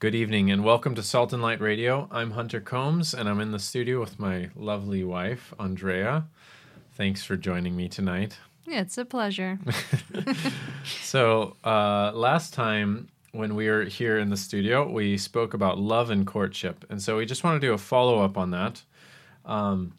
Good evening and welcome to Salt and Light Radio. I'm Hunter Combs and I'm in the studio with my lovely wife, Andrea. Thanks for joining me tonight. It's a pleasure. so, uh, last time when we were here in the studio, we spoke about love and courtship. And so we just want to do a follow up on that. Um,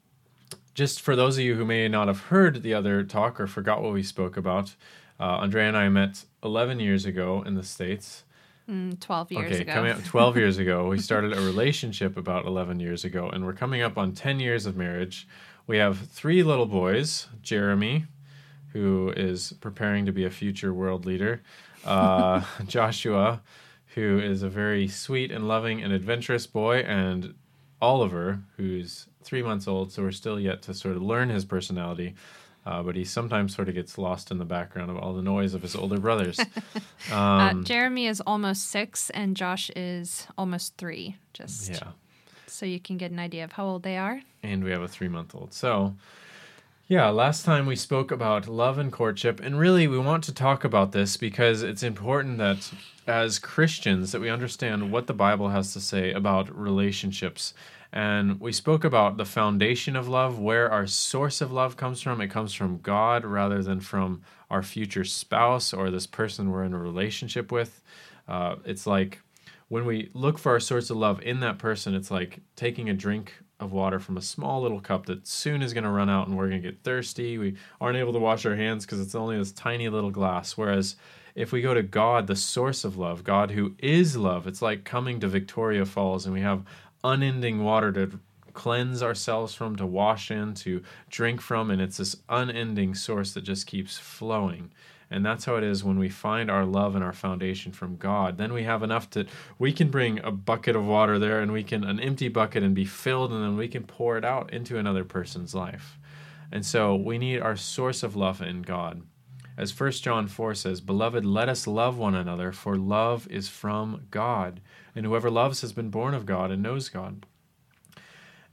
just for those of you who may not have heard the other talk or forgot what we spoke about, uh, Andrea and I met 11 years ago in the States. Mm, 12 years okay, ago. coming up 12 years ago. We started a relationship about 11 years ago, and we're coming up on 10 years of marriage. We have three little boys Jeremy, who is preparing to be a future world leader, uh, Joshua, who is a very sweet and loving and adventurous boy, and Oliver, who's three months old, so we're still yet to sort of learn his personality. Uh, but he sometimes sort of gets lost in the background of all the noise of his older brothers. uh, Um, Jeremy is almost six and Josh is almost three, just yeah. so you can get an idea of how old they are. and we have a three month old. So, yeah, last time we spoke about love and courtship, and really we want to talk about this because it's important that as Christians that we understand what the Bible has to say about relationships. And we spoke about the foundation of love, where our source of love comes from. It comes from God rather than from our future spouse or this person we're in a relationship with. Uh, it's like when we look for our source of love in that person, it's like taking a drink of water from a small little cup that soon is going to run out and we're going to get thirsty. We aren't able to wash our hands because it's only this tiny little glass. Whereas if we go to God, the source of love, God who is love, it's like coming to Victoria Falls and we have unending water to cleanse ourselves from, to wash in, to drink from. And it's this unending source that just keeps flowing. And that's how it is when we find our love and our foundation from God. Then we have enough to, we can bring a bucket of water there and we can, an empty bucket and be filled, and then we can pour it out into another person's life. And so we need our source of love in God. As 1 John 4 says, Beloved, let us love one another, for love is from God. And whoever loves has been born of God and knows God.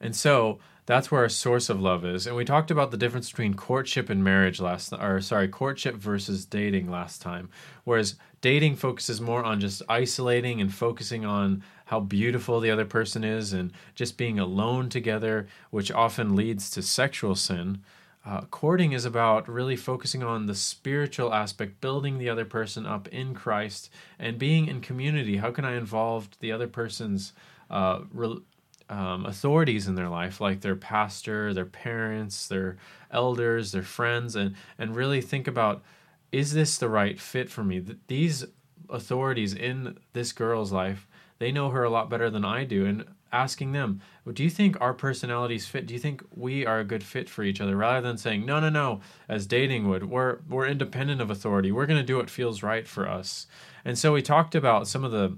And so that's where our source of love is. And we talked about the difference between courtship and marriage last or sorry, courtship versus dating last time. Whereas dating focuses more on just isolating and focusing on how beautiful the other person is and just being alone together, which often leads to sexual sin. Uh, courting is about really focusing on the spiritual aspect, building the other person up in Christ, and being in community. How can I involve the other person's uh, re- um, authorities in their life, like their pastor, their parents, their elders, their friends, and and really think about is this the right fit for me? Th- These authorities in this girl's life, they know her a lot better than I do, and asking them, do you think our personalities fit? Do you think we are a good fit for each other? Rather than saying, no, no, no, as dating would, we're we're independent of authority. We're going to do what feels right for us. And so we talked about some of the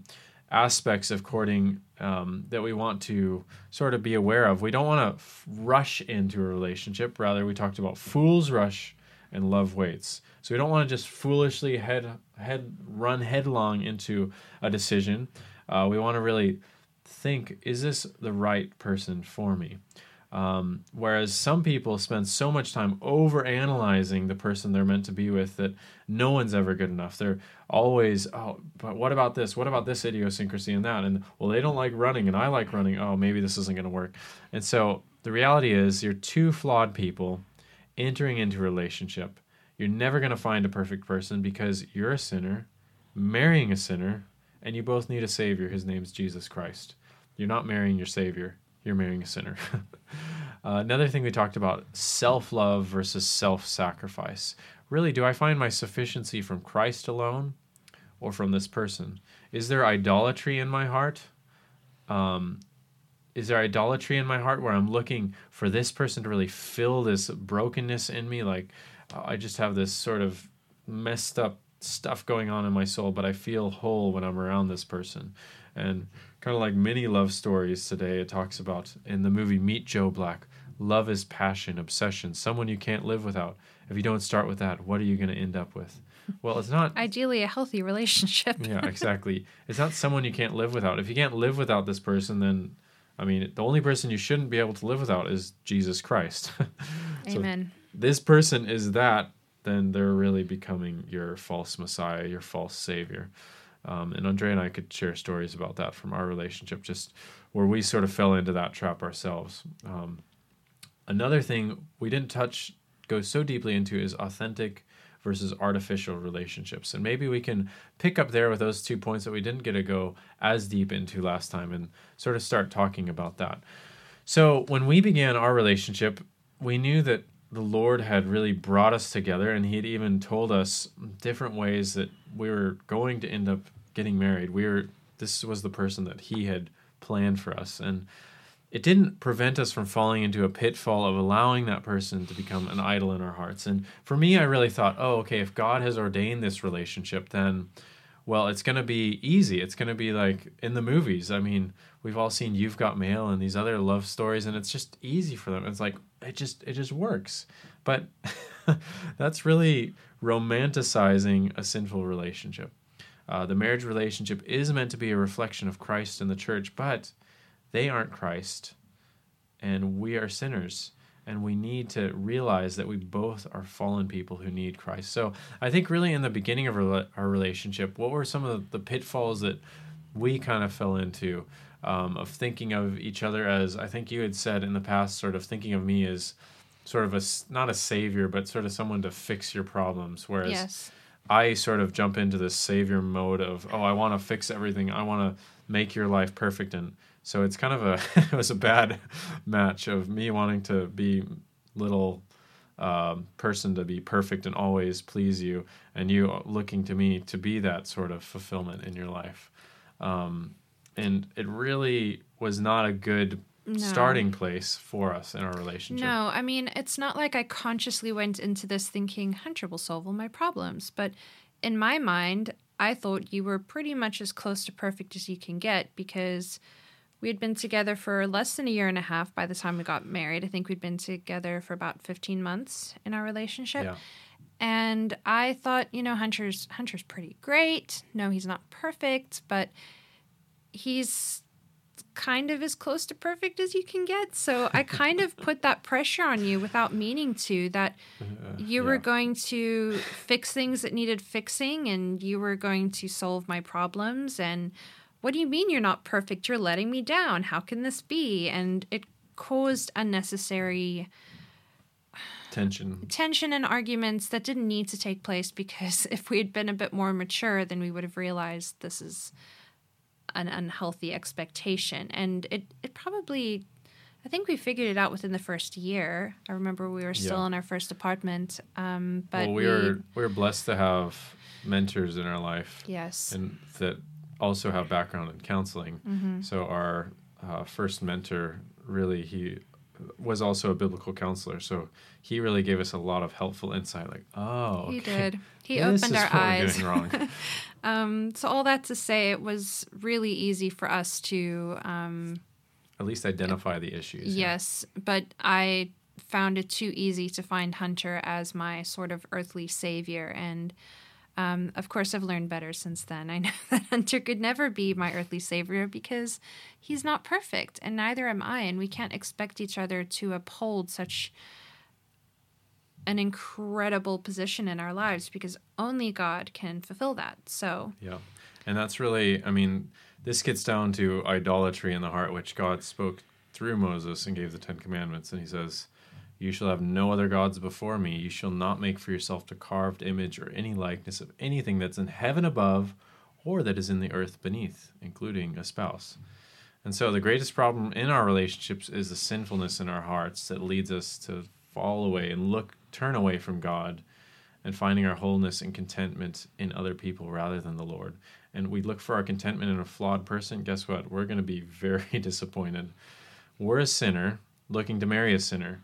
aspects of courting um, that we want to sort of be aware of. We don't want to f- rush into a relationship. Rather, we talked about fools rush and love waits. So we don't want to just foolishly head head run headlong into a decision. Uh, we want to really think: Is this the right person for me? Um, whereas some people spend so much time over analyzing the person they're meant to be with that no one's ever good enough. They're always, oh, but what about this? What about this idiosyncrasy and that? And well, they don't like running and I like running. Oh, maybe this isn't going to work. And so the reality is, you're two flawed people entering into a relationship. You're never going to find a perfect person because you're a sinner, marrying a sinner, and you both need a savior. His name's Jesus Christ. You're not marrying your savior you're marrying a sinner. uh, another thing we talked about self love versus self sacrifice. Really, do I find my sufficiency from Christ alone or from this person? Is there idolatry in my heart? Um, is there idolatry in my heart where I'm looking for this person to really fill this brokenness in me? Like, uh, I just have this sort of messed up stuff going on in my soul, but I feel whole when I'm around this person. And kind of like many love stories today, it talks about in the movie Meet Joe Black love is passion, obsession, someone you can't live without. If you don't start with that, what are you going to end up with? Well, it's not. Ideally, a healthy relationship. yeah, exactly. It's not someone you can't live without. If you can't live without this person, then, I mean, the only person you shouldn't be able to live without is Jesus Christ. so Amen. this person is that, then they're really becoming your false Messiah, your false Savior. Um, and Andrea and I could share stories about that from our relationship, just where we sort of fell into that trap ourselves. Um, another thing we didn't touch, go so deeply into, is authentic versus artificial relationships. And maybe we can pick up there with those two points that we didn't get to go as deep into last time and sort of start talking about that. So, when we began our relationship, we knew that the Lord had really brought us together, and He had even told us different ways that we were going to end up getting married. We were this was the person that He had planned for us, and it didn't prevent us from falling into a pitfall of allowing that person to become an idol in our hearts. And for me, I really thought, oh, okay, if God has ordained this relationship, then well, it's going to be easy. It's going to be like in the movies. I mean, we've all seen You've Got Mail and these other love stories, and it's just easy for them. It's like it just it just works. But that's really romanticizing a sinful relationship. Uh, the marriage relationship is meant to be a reflection of Christ and the church, but they aren't Christ, and we are sinners and we need to realize that we both are fallen people who need Christ. So I think really in the beginning of our relationship, what were some of the pitfalls that we kind of fell into um, of thinking of each other as I think you had said in the past, sort of thinking of me as sort of a not a savior, but sort of someone to fix your problems, whereas. Yes. I sort of jump into this savior mode of, oh, I want to fix everything. I want to make your life perfect. And so it's kind of a it was a bad match of me wanting to be little um, person to be perfect and always please you, and you looking to me to be that sort of fulfillment in your life. Um, and it really was not a good no. starting place for us in our relationship. No, I mean, it's not like I consciously went into this thinking Hunter will solve all my problems, but in my mind, I thought you were pretty much as close to perfect as you can get because we had been together for less than a year and a half by the time we got married. I think we'd been together for about 15 months in our relationship. Yeah. And I thought, you know, Hunter's Hunter's pretty great. No, he's not perfect, but he's kind of as close to perfect as you can get. So I kind of put that pressure on you without meaning to that uh, you yeah. were going to fix things that needed fixing and you were going to solve my problems and what do you mean you're not perfect? You're letting me down. How can this be? And it caused unnecessary tension tension and arguments that didn't need to take place because if we had been a bit more mature then we would have realized this is an unhealthy expectation and it it probably I think we figured it out within the first year. I remember we were still yeah. in our first apartment, um, but well, we, we were we were blessed to have mentors in our life. Yes, and that also have background in counseling. Mm-hmm. So our uh, first mentor really he was also a biblical counselor. So he really gave us a lot of helpful insight. Like, oh, he did. He this opened our eyes. um, so all that to say, it was really easy for us to um, at least identify the issues. Yes, yeah. but I found it too easy to find Hunter as my sort of earthly savior and um, of course, I've learned better since then. I know that Hunter could never be my earthly savior because he's not perfect, and neither am I, and we can't expect each other to uphold such an incredible position in our lives because only God can fulfill that. So, yeah. And that's really, I mean, this gets down to idolatry in the heart, which God spoke through Moses and gave the Ten Commandments. And he says, you shall have no other gods before me. You shall not make for yourself a carved image or any likeness of anything that's in heaven above or that is in the earth beneath, including a spouse. And so the greatest problem in our relationships is the sinfulness in our hearts that leads us to fall away and look turn away from God and finding our wholeness and contentment in other people rather than the Lord. And we look for our contentment in a flawed person, guess what? We're going to be very disappointed. We're a sinner looking to marry a sinner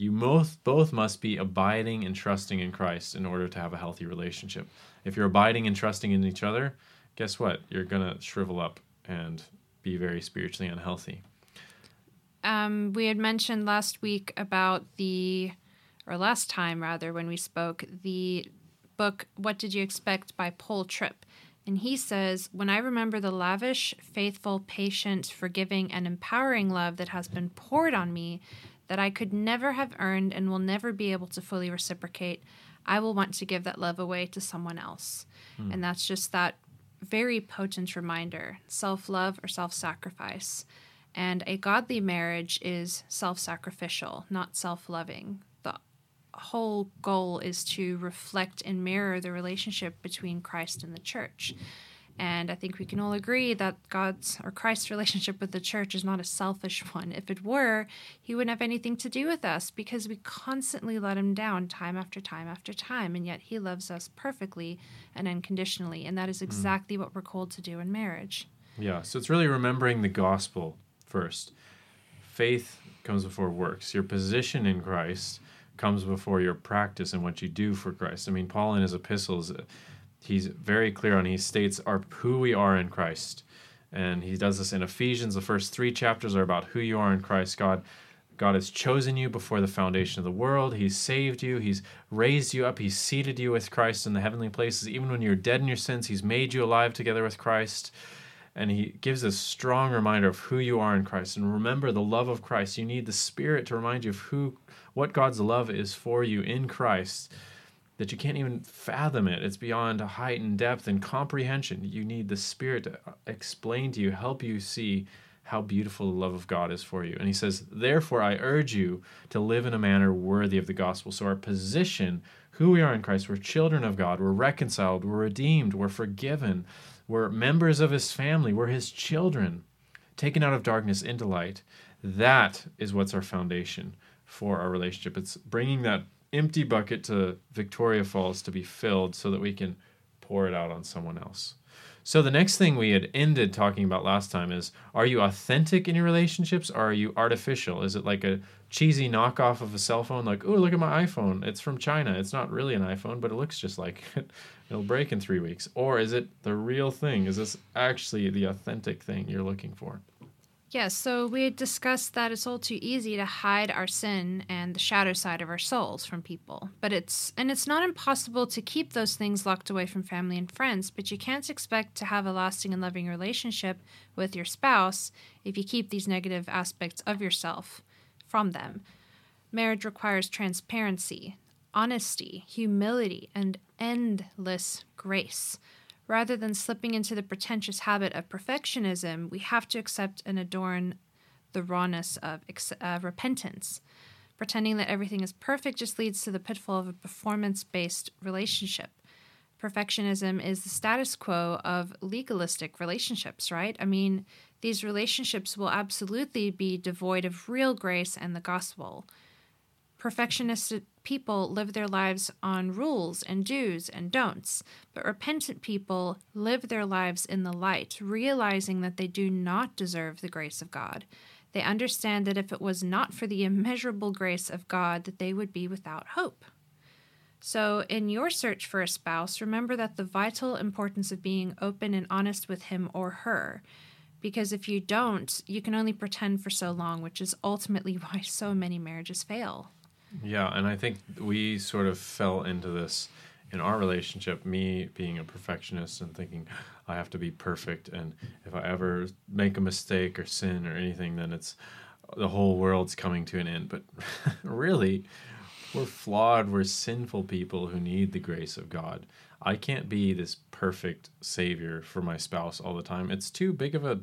you both both must be abiding and trusting in Christ in order to have a healthy relationship. If you're abiding and trusting in each other, guess what? You're gonna shrivel up and be very spiritually unhealthy. Um, we had mentioned last week about the, or last time rather, when we spoke, the book "What Did You Expect" by Paul Tripp. And he says, When I remember the lavish, faithful, patient, forgiving, and empowering love that has been poured on me, that I could never have earned and will never be able to fully reciprocate, I will want to give that love away to someone else. Hmm. And that's just that very potent reminder self love or self sacrifice. And a godly marriage is self sacrificial, not self loving. The whole goal is to reflect and mirror the relationship between Christ and the church. And I think we can all agree that God's or Christ's relationship with the church is not a selfish one. If it were, he wouldn't have anything to do with us because we constantly let him down time after time after time. And yet he loves us perfectly and unconditionally. And that is hmm. exactly mm. what we're called to do in marriage. Yeah. So it's really remembering the gospel first. Faith comes before works. Your position in Christ comes before your practice and what you do for Christ. I mean, Paul in his epistles he's very clear on. He states our who we are in Christ, and he does this in Ephesians. The first three chapters are about who you are in Christ. God, God has chosen you before the foundation of the world. He's saved you. He's raised you up. He's seated you with Christ in the heavenly places. Even when you're dead in your sins, He's made you alive together with Christ. And he gives a strong reminder of who you are in Christ. And remember the love of Christ. You need the Spirit to remind you of who, what God's love is for you in Christ that you can't even fathom it. It's beyond height and depth and comprehension. You need the Spirit to uh, explain to you, help you see how beautiful the love of God is for you. And he says, Therefore, I urge you to live in a manner worthy of the gospel. So, our position, who we are in Christ, we're children of God, we're reconciled, we're redeemed, we're forgiven, we're members of his family, we're his children, taken out of darkness into light. That is what's our foundation for our relationship. It's bringing that empty bucket to Victoria Falls to be filled so that we can pour it out on someone else. So the next thing we had ended talking about last time is are you authentic in your relationships or are you artificial? Is it like a cheesy knockoff of a cell phone like, "Oh, look at my iPhone. It's from China. It's not really an iPhone, but it looks just like it. It'll break in 3 weeks." Or is it the real thing? Is this actually the authentic thing you're looking for? Yes, so we discussed that it's all too easy to hide our sin and the shadow side of our souls from people. But it's and it's not impossible to keep those things locked away from family and friends, but you can't expect to have a lasting and loving relationship with your spouse if you keep these negative aspects of yourself from them. Marriage requires transparency, honesty, humility, and endless grace. Rather than slipping into the pretentious habit of perfectionism, we have to accept and adorn the rawness of uh, repentance. Pretending that everything is perfect just leads to the pitfall of a performance based relationship. Perfectionism is the status quo of legalistic relationships, right? I mean, these relationships will absolutely be devoid of real grace and the gospel. Perfectionist people live their lives on rules and do's and don'ts, but repentant people live their lives in the light, realizing that they do not deserve the grace of God. They understand that if it was not for the immeasurable grace of God, that they would be without hope. So, in your search for a spouse, remember that the vital importance of being open and honest with him or her. Because if you don't, you can only pretend for so long, which is ultimately why so many marriages fail. Yeah, and I think we sort of fell into this in our relationship, me being a perfectionist and thinking I have to be perfect and if I ever make a mistake or sin or anything then it's the whole world's coming to an end. But really, we're flawed, we're sinful people who need the grace of God. I can't be this perfect savior for my spouse all the time. It's too big of a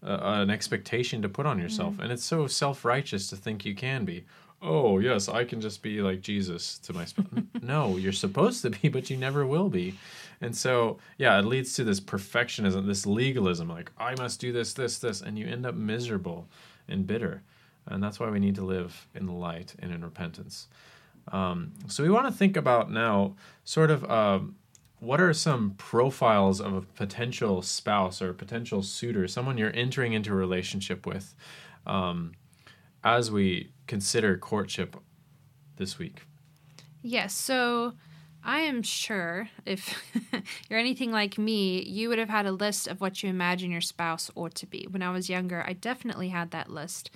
uh, an expectation to put on yourself, mm-hmm. and it's so self-righteous to think you can be oh yes i can just be like jesus to my spouse no you're supposed to be but you never will be. And so yeah it leads to this perfectionism this legalism like i must do this this this and you end up miserable and bitter. And that's why we need to live in the light and in repentance. Um, so we want to think about now sort of um, what are some profiles of a potential spouse or a potential suitor someone you're entering into a relationship with? Um, as we consider courtship this week? Yes. So I am sure if you're anything like me, you would have had a list of what you imagine your spouse ought to be. When I was younger, I definitely had that list.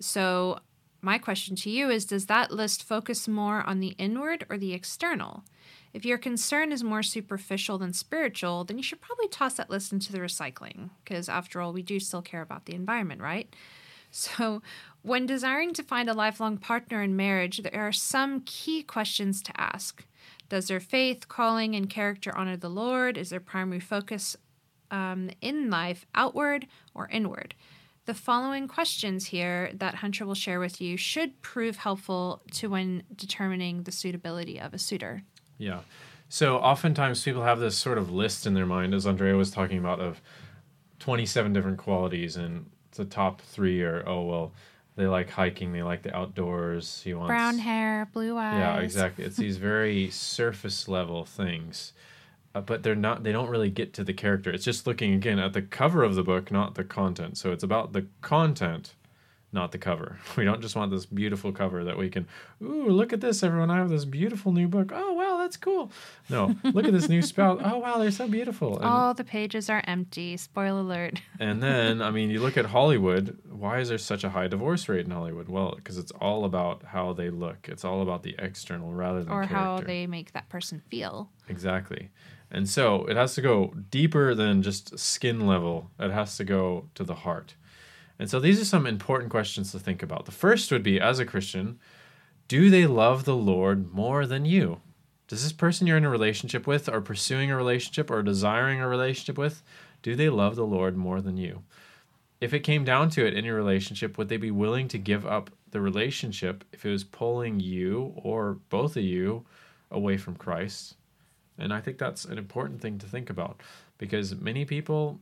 So, my question to you is Does that list focus more on the inward or the external? If your concern is more superficial than spiritual, then you should probably toss that list into the recycling, because after all, we do still care about the environment, right? So, when desiring to find a lifelong partner in marriage, there are some key questions to ask. Does their faith, calling, and character honor the Lord? Is their primary focus um, in life, outward or inward? The following questions here that Hunter will share with you should prove helpful to when determining the suitability of a suitor. Yeah. So oftentimes people have this sort of list in their mind, as Andrea was talking about, of 27 different qualities, and the top three are, oh, well, they like hiking, they like the outdoors. He wants brown hair, blue eyes. Yeah, exactly. It's these very surface level things. Uh, but they're not they don't really get to the character. It's just looking again at the cover of the book, not the content. So it's about the content not the cover. We don't just want this beautiful cover that we can, ooh, look at this, everyone. I have this beautiful new book. Oh, wow, that's cool. No, look at this new spout. Oh, wow, they're so beautiful. And, All the pages are empty. Spoiler alert. and then, I mean, you look at Hollywood. Why is there such a high divorce rate in Hollywood? Well, because it's all about how they look, it's all about the external rather than or character. how they make that person feel. Exactly. And so it has to go deeper than just skin level, it has to go to the heart. And so these are some important questions to think about. The first would be as a Christian, do they love the Lord more than you? Does this person you're in a relationship with, or pursuing a relationship, or desiring a relationship with, do they love the Lord more than you? If it came down to it in your relationship, would they be willing to give up the relationship if it was pulling you or both of you away from Christ? And I think that's an important thing to think about because many people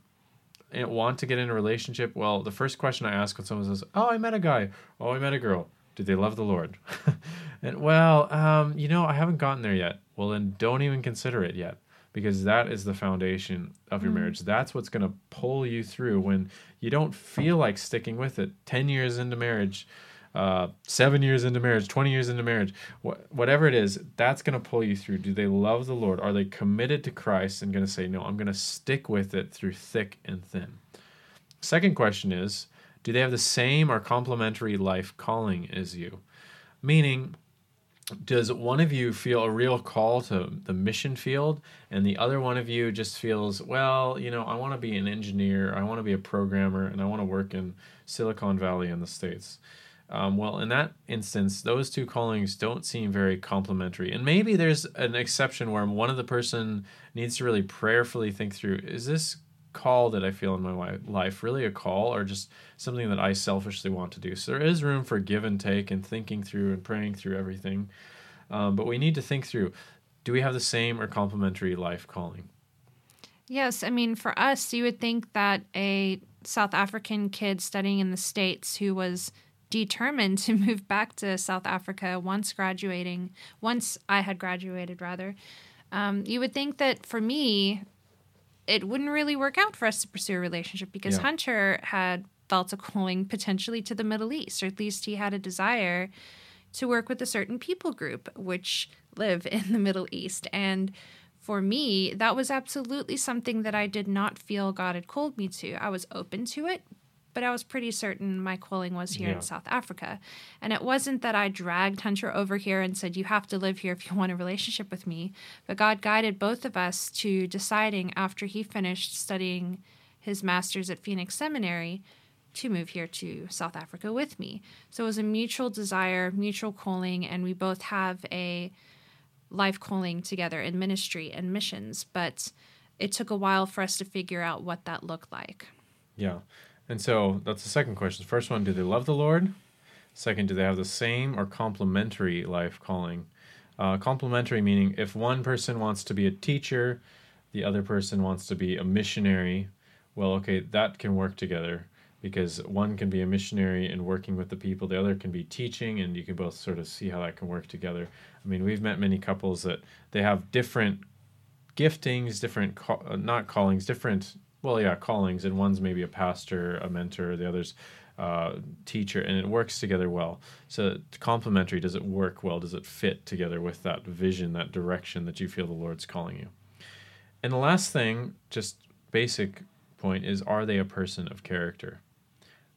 want to get in a relationship, well, the first question I ask when someone says, "Oh, I met a guy," "Oh, I met a girl," do they love the Lord? and well, um, you know, I haven't gotten there yet. Well, then don't even consider it yet because that is the foundation of your mm. marriage. That's what's going to pull you through when you don't feel like sticking with it. 10 years into marriage, uh, seven years into marriage, 20 years into marriage, wh- whatever it is, that's going to pull you through. Do they love the Lord? Are they committed to Christ and going to say, no, I'm going to stick with it through thick and thin? Second question is, do they have the same or complementary life calling as you? Meaning, does one of you feel a real call to the mission field and the other one of you just feels well you know i want to be an engineer i want to be a programmer and i want to work in silicon valley in the states um, well, in that instance, those two callings don't seem very complementary. And maybe there's an exception where one of the person needs to really prayerfully think through is this call that I feel in my life really a call or just something that I selfishly want to do? So there is room for give and take and thinking through and praying through everything. Um, but we need to think through do we have the same or complementary life calling? Yes. I mean, for us, you would think that a South African kid studying in the States who was determined to move back to South Africa once graduating, once I had graduated, rather. Um, you would think that for me, it wouldn't really work out for us to pursue a relationship because yeah. Hunter had felt a calling potentially to the Middle East, or at least he had a desire to work with a certain people group which live in the Middle East. And for me, that was absolutely something that I did not feel God had called me to. I was open to it, but I was pretty certain my calling was here yeah. in South Africa. And it wasn't that I dragged Hunter over here and said, You have to live here if you want a relationship with me. But God guided both of us to deciding after he finished studying his master's at Phoenix Seminary to move here to South Africa with me. So it was a mutual desire, mutual calling, and we both have a life calling together in ministry and missions. But it took a while for us to figure out what that looked like. Yeah. And so that's the second question. First one, do they love the Lord? Second, do they have the same or complementary life calling? Uh, complementary meaning if one person wants to be a teacher, the other person wants to be a missionary, well, okay, that can work together because one can be a missionary and working with the people, the other can be teaching, and you can both sort of see how that can work together. I mean, we've met many couples that they have different giftings, different, uh, not callings, different well, yeah, callings, and one's maybe a pastor, a mentor, the other's uh, teacher, and it works together well. So complementary. Does it work well? Does it fit together with that vision, that direction that you feel the Lord's calling you? And the last thing, just basic point, is are they a person of character?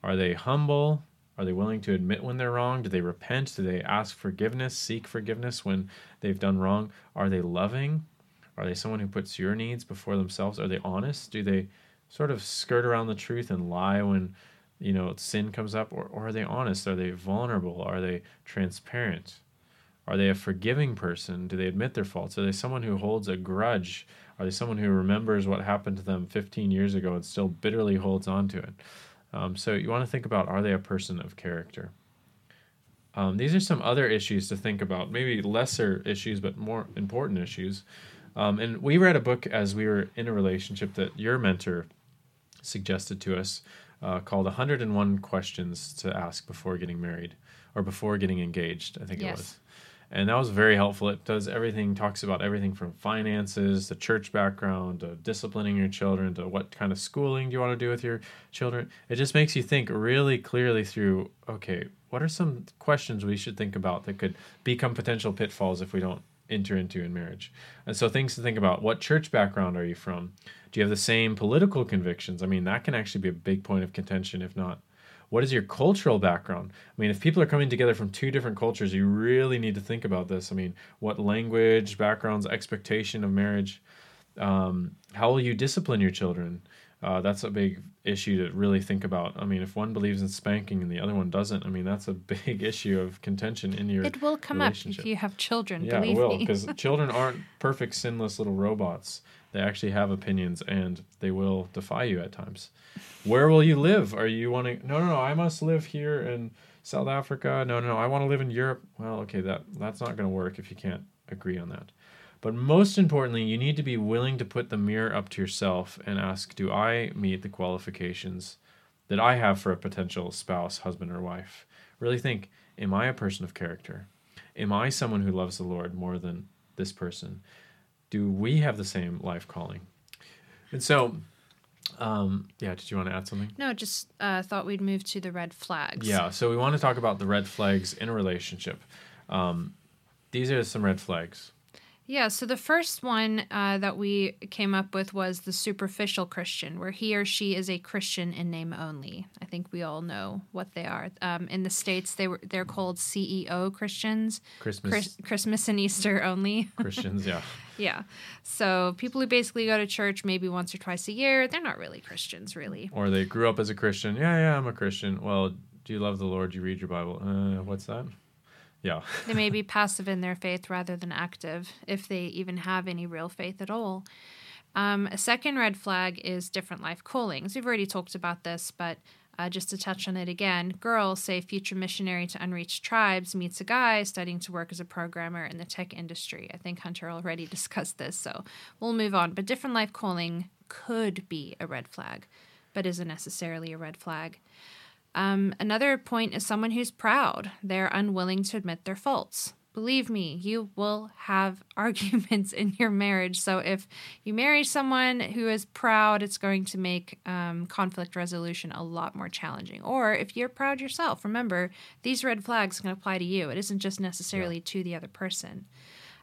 Are they humble? Are they willing to admit when they're wrong? Do they repent? Do they ask forgiveness, seek forgiveness when they've done wrong? Are they loving? Are they someone who puts your needs before themselves? Are they honest? Do they sort of skirt around the truth and lie when you know sin comes up or, or are they honest are they vulnerable are they transparent are they a forgiving person do they admit their faults are they someone who holds a grudge Are they someone who remembers what happened to them 15 years ago and still bitterly holds on to it? Um, so you want to think about are they a person of character? Um, these are some other issues to think about, maybe lesser issues, but more important issues. Um, and we read a book as we were in a relationship that your mentor suggested to us uh, called 101 Questions to Ask Before Getting Married or Before Getting Engaged, I think Yes. it was. And that was very helpful. It does everything, talks about everything from finances to church background to disciplining your children to what kind of schooling do you want to do with your children. It just makes you think really clearly through okay, what are some questions we should think about that could become potential pitfalls if we don't enter into in marriage? And so things to think about what church background are you from? Do you have the same political convictions? I mean, that can actually be a big point of contention, if not. What is your cultural background? I mean, if people are coming together from two different cultures, you really need to think about this. I mean, what language, backgrounds, expectation of marriage? Um, how will you discipline your children? Uh, that's a big issue to really think about. I mean, if one believes in spanking and the other one doesn't, I mean, that's a big issue of contention in your It will come up if you have children. Yeah, it will, because children aren't perfect, sinless little robots. They actually have opinions, and they will defy you at times. Where will you live? Are you wanting? No, no, no. I must live here in South Africa. No, no, no. I want to live in Europe. Well, okay, that that's not going to work if you can't agree on that. But most importantly, you need to be willing to put the mirror up to yourself and ask, do I meet the qualifications that I have for a potential spouse, husband, or wife? Really think, am I a person of character? Am I someone who loves the Lord more than this person? Do we have the same life calling? And so, um, yeah, did you want to add something? no, just uh, thought we'd move to the red flags. Yeah, so we want to talk about the red flags in a relationship. Um, these are some red flags. Yeah, so the first one uh, that we came up with was the superficial Christian, where he or she is a Christian in name only. I think we all know what they are. Um, in the states, they were they're called CEO Christians, Christmas Chris, Christmas and Easter only. Christians, yeah. yeah, so people who basically go to church maybe once or twice a year, they're not really Christians, really. Or they grew up as a Christian. Yeah, yeah, I'm a Christian. Well, do you love the Lord? Do you read your Bible? Uh, what's that? Yeah. They may be passive in their faith rather than active, if they even have any real faith at all. Um, a second red flag is different life callings. We've already talked about this, but uh, just to touch on it again, girl, say future missionary to unreached tribes, meets a guy studying to work as a programmer in the tech industry. I think Hunter already discussed this, so we'll move on. But different life calling could be a red flag, but isn't necessarily a red flag. Um, another point is someone who's proud. They're unwilling to admit their faults. Believe me, you will have arguments in your marriage. So if you marry someone who is proud, it's going to make um, conflict resolution a lot more challenging. Or if you're proud yourself, remember these red flags can apply to you. It isn't just necessarily to the other person.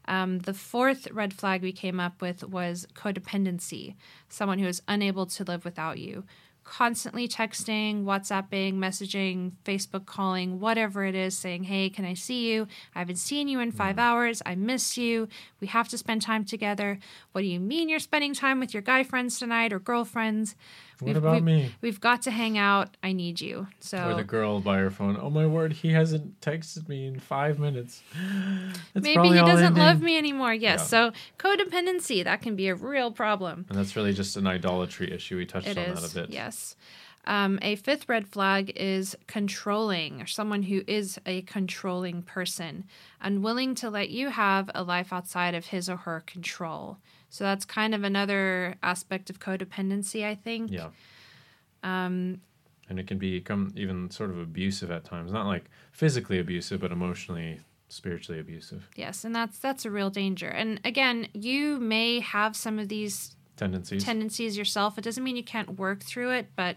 Um, the fourth red flag we came up with was codependency, someone who is unable to live without you. Constantly texting, WhatsApping, messaging, Facebook calling, whatever it is, saying, Hey, can I see you? I haven't seen you in five mm. hours. I miss you. We have to spend time together. What do you mean you're spending time with your guy friends tonight or girlfriends? What about me? We've got to hang out. I need you. So Or the girl by her phone. Oh my word, he hasn't texted me in five minutes. That's maybe he doesn't ending. love me anymore. Yes. Yeah. So codependency, that can be a real problem. And that's really just an idolatry issue. We touched It on is, that a bit. yes. Um, a fifth red flag is controlling, or someone who is a controlling person, unwilling to let you have a life outside of his or her control. So that's kind of another aspect of codependency, I think. Yeah. Um, And it can become even sort of abusive at times. Not like physically abusive, but emotionally, spiritually abusive yes, and that's that's a real danger. And again, you may have some of these tendencies. tendencies yourself. It doesn't mean you can't work through it, but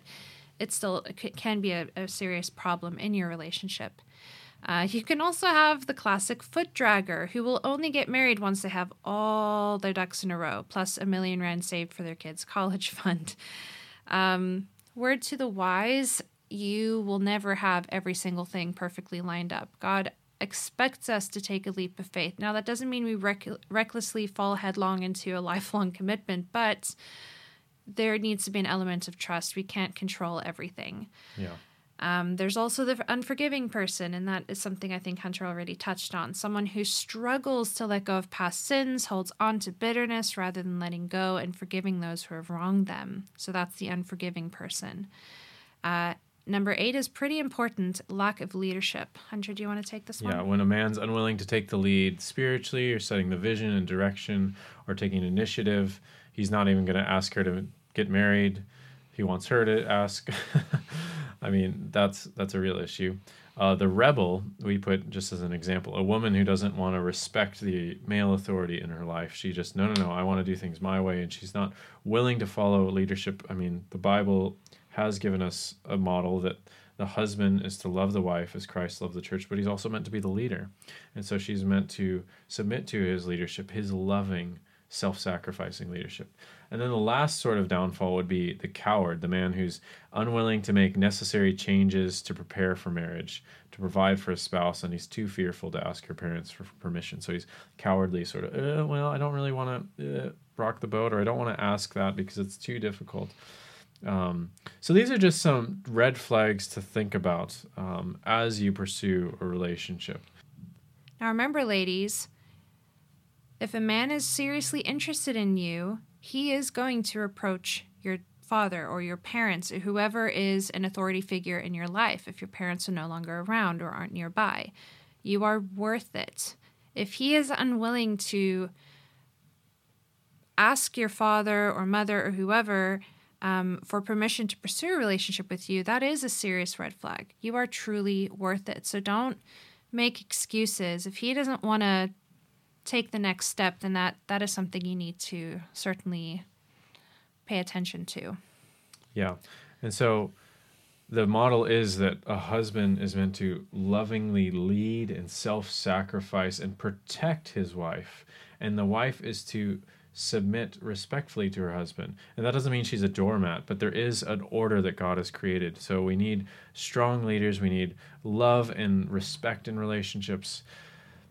it still it can be a, a serious problem in your relationship. Uh, you can also have the classic foot dragger who will only get married once they have all their ducks in a row, plus a million rand saved for their kids' college fund. Um, word to the wise you will never have every single thing perfectly lined up. God expects us to take a leap of faith. Now, that doesn't mean we rec- recklessly fall headlong into a lifelong commitment, but there needs to be an element of trust. We can't control everything. yeah. Um, there's also the unforgiving person, and that is something I think Hunter already touched on. Someone who struggles to let go of past sins, holds on to bitterness rather than letting go and forgiving those who have wronged them. So that's the unforgiving person. Uh, number eight is pretty important lack of leadership. Hunter, do you want to take this one? Yeah, when a man's unwilling to take the lead spiritually or setting the vision and direction or taking initiative, he's not even going to ask her to get married. He wants her to ask. I mean, that's that's a real issue. Uh, the rebel we put just as an example, a woman who doesn't want to respect the male authority in her life. She just no no no, I want to do things my way, and she's not willing to follow leadership. I mean, the Bible has given us a model that the husband is to love the wife as Christ loved the church, but he's also meant to be the leader, and so she's meant to submit to his leadership, his loving, self-sacrificing leadership. And then the last sort of downfall would be the coward, the man who's unwilling to make necessary changes to prepare for marriage, to provide for a spouse, and he's too fearful to ask her parents for permission. So he's cowardly, sort of, uh, well, I don't really want to uh, rock the boat, or I don't want to ask that because it's too difficult. Um, so these are just some red flags to think about um, as you pursue a relationship. Now, remember, ladies, if a man is seriously interested in you, he is going to approach your father or your parents or whoever is an authority figure in your life if your parents are no longer around or aren't nearby. You are worth it. If he is unwilling to ask your father or mother or whoever um, for permission to pursue a relationship with you, that is a serious red flag. You are truly worth it. So don't make excuses. If he doesn't want to take the next step, then that that is something you need to certainly pay attention to. Yeah. And so the model is that a husband is meant to lovingly lead and self sacrifice and protect his wife. And the wife is to submit respectfully to her husband. And that doesn't mean she's a doormat, but there is an order that God has created. So we need strong leaders, we need love and respect in relationships.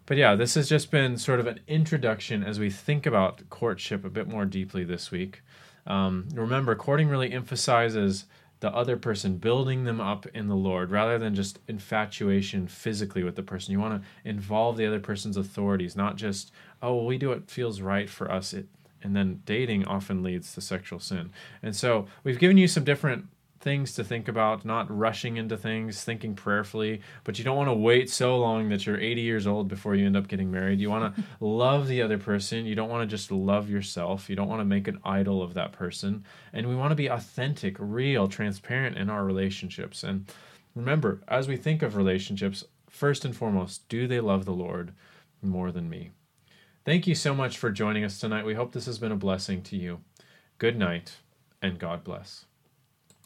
But yeah, this has just been sort of an introduction as we think about courtship a bit more deeply this week. Um, remember, courting really emphasizes the other person, building them up in the Lord, rather than just infatuation physically with the person. You want to involve the other person's authorities, not just, oh, well, we do what feels right for us. It, and then dating often leads to sexual sin. And so we've given you some different things to think about, not rushing into things, thinking prayerfully, but you don't want to wait so long that you're 80 years old before you end up getting married. You want to love the other person. You don't want to just love yourself. You don't want to make an idol of that person. And we want to be authentic, real, transparent in our relationships. And remember, as we think of relationships, first and foremost, do they love the Lord more than me? Thank you so much for joining us tonight. We hope this has been a blessing to you. Good night, and God bless.